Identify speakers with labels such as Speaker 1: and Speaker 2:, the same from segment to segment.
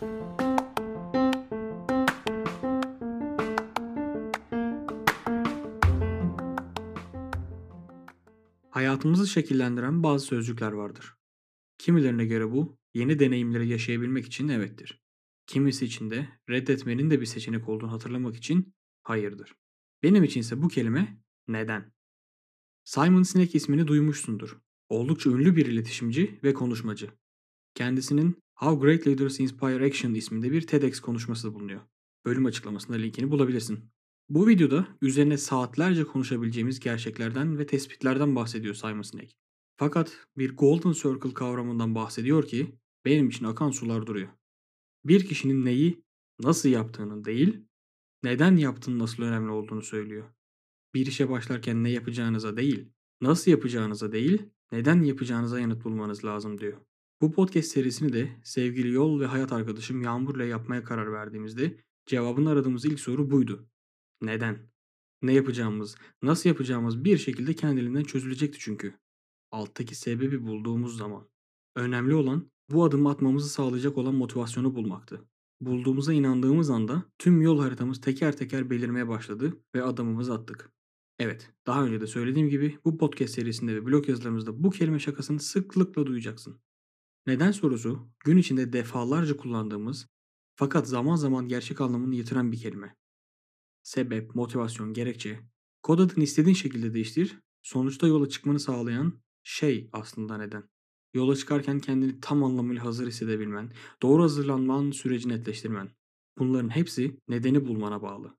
Speaker 1: Hayatımızı şekillendiren bazı sözcükler vardır. Kimilerine göre bu, yeni deneyimleri yaşayabilmek için evettir. Kimisi için de reddetmenin de bir seçenek olduğunu hatırlamak için hayırdır. Benim içinse bu kelime neden. Simon Sinek ismini duymuşsundur. Oldukça ünlü bir iletişimci ve konuşmacı. Kendisinin How Great Leaders Inspire Action isminde bir TEDx konuşması bulunuyor. Bölüm açıklamasında linkini bulabilirsin. Bu videoda üzerine saatlerce konuşabileceğimiz gerçeklerden ve tespitlerden bahsediyor Simon Sinek. Fakat bir Golden Circle kavramından bahsediyor ki benim için akan sular duruyor. Bir kişinin neyi, nasıl yaptığının değil, neden yaptığının nasıl önemli olduğunu söylüyor. Bir işe başlarken ne yapacağınıza değil, nasıl yapacağınıza değil, neden yapacağınıza yanıt bulmanız lazım diyor. Bu podcast serisini de sevgili yol ve hayat arkadaşım Yağmur'la yapmaya karar verdiğimizde cevabını aradığımız ilk soru buydu. Neden? Ne yapacağımız, nasıl yapacağımız bir şekilde kendiliğinden çözülecekti çünkü. Alttaki sebebi bulduğumuz zaman. Önemli olan bu adımı atmamızı sağlayacak olan motivasyonu bulmaktı. Bulduğumuza inandığımız anda tüm yol haritamız teker teker belirmeye başladı ve adımımızı attık. Evet, daha önce de söylediğim gibi bu podcast serisinde ve blog yazılarımızda bu kelime şakasını sıklıkla duyacaksın. Neden sorusu gün içinde defalarca kullandığımız fakat zaman zaman gerçek anlamını yitiren bir kelime. Sebep, motivasyon, gerekçe. Kod adını istediğin şekilde değiştir. Sonuçta yola çıkmanı sağlayan şey aslında neden. Yola çıkarken kendini tam anlamıyla hazır hissedebilmen, doğru hazırlanman süreci netleştirmen. Bunların hepsi nedeni bulmana bağlı.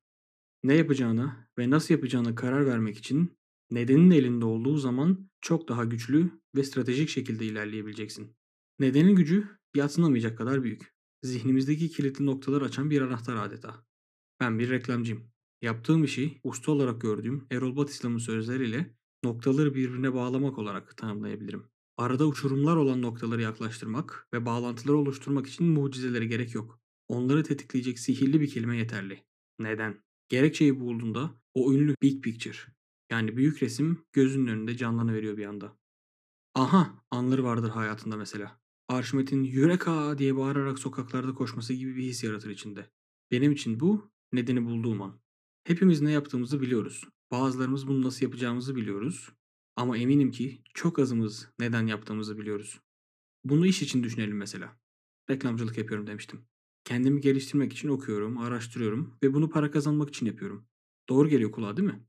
Speaker 1: Ne yapacağına ve nasıl yapacağına karar vermek için nedenin elinde olduğu zaman çok daha güçlü ve stratejik şekilde ilerleyebileceksin. Nedenin gücü yatsınamayacak kadar büyük. Zihnimizdeki kilitli noktalar açan bir anahtar adeta. Ben bir reklamcıyım. Yaptığım işi usta olarak gördüğüm Erol Batislam'ın sözleriyle noktaları birbirine bağlamak olarak tanımlayabilirim. Arada uçurumlar olan noktaları yaklaştırmak ve bağlantıları oluşturmak için mucizelere gerek yok. Onları tetikleyecek sihirli bir kelime yeterli. Neden? Gerekçeyi bulduğunda o ünlü big picture yani büyük resim gözünün önünde canlanıveriyor bir anda. Aha anları vardır hayatında mesela. Arşimet'in yürek ağa diye bağırarak sokaklarda koşması gibi bir his yaratır içinde. Benim için bu nedeni bulduğum an. Hepimiz ne yaptığımızı biliyoruz. Bazılarımız bunu nasıl yapacağımızı biliyoruz. Ama eminim ki çok azımız neden yaptığımızı biliyoruz. Bunu iş için düşünelim mesela. Reklamcılık yapıyorum demiştim. Kendimi geliştirmek için okuyorum, araştırıyorum ve bunu para kazanmak için yapıyorum. Doğru geliyor kulağa değil mi?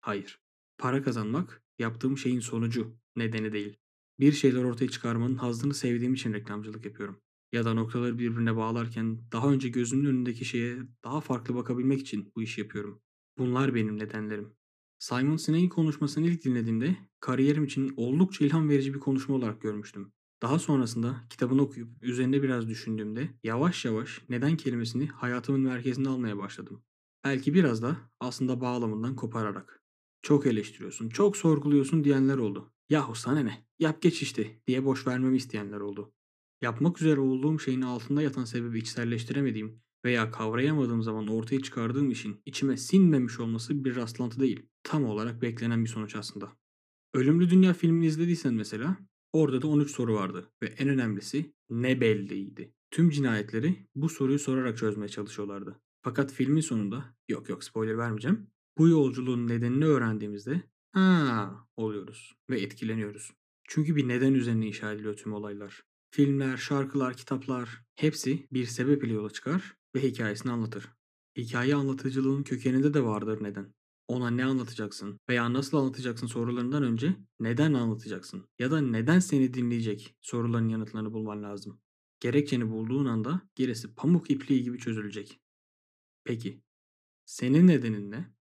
Speaker 1: Hayır. Para kazanmak yaptığım şeyin sonucu, nedeni değil. Bir şeyler ortaya çıkarmanın hazzını sevdiğim için reklamcılık yapıyorum. Ya da noktaları birbirine bağlarken daha önce gözümün önündeki şeye daha farklı bakabilmek için bu işi yapıyorum. Bunlar benim nedenlerim. Simon Sinek'in konuşmasını ilk dinlediğimde kariyerim için oldukça ilham verici bir konuşma olarak görmüştüm. Daha sonrasında kitabını okuyup üzerinde biraz düşündüğümde yavaş yavaş neden kelimesini hayatımın merkezine almaya başladım. Belki biraz da aslında bağlamından kopararak. Çok eleştiriyorsun, çok sorguluyorsun diyenler oldu. Yahu sana ne? Yap geç işte diye boş vermemi isteyenler oldu. Yapmak üzere olduğum şeyin altında yatan sebebi içselleştiremediğim veya kavrayamadığım zaman ortaya çıkardığım işin içime sinmemiş olması bir rastlantı değil. Tam olarak beklenen bir sonuç aslında. Ölümlü Dünya filmini izlediysen mesela orada da 13 soru vardı ve en önemlisi ne belliydi. Tüm cinayetleri bu soruyu sorarak çözmeye çalışıyorlardı. Fakat filmin sonunda yok yok spoiler vermeyeceğim. Bu yolculuğun nedenini öğrendiğimizde ha oluyoruz ve etkileniyoruz. Çünkü bir neden üzerine inşa ediliyor tüm olaylar. Filmler, şarkılar, kitaplar hepsi bir sebep ile yola çıkar ve hikayesini anlatır. Hikaye anlatıcılığın kökeninde de vardır neden. Ona ne anlatacaksın veya nasıl anlatacaksın sorularından önce neden anlatacaksın ya da neden seni dinleyecek soruların yanıtlarını bulman lazım. Gerekçeni bulduğun anda gerisi pamuk ipliği gibi çözülecek. Peki, senin nedenin ne?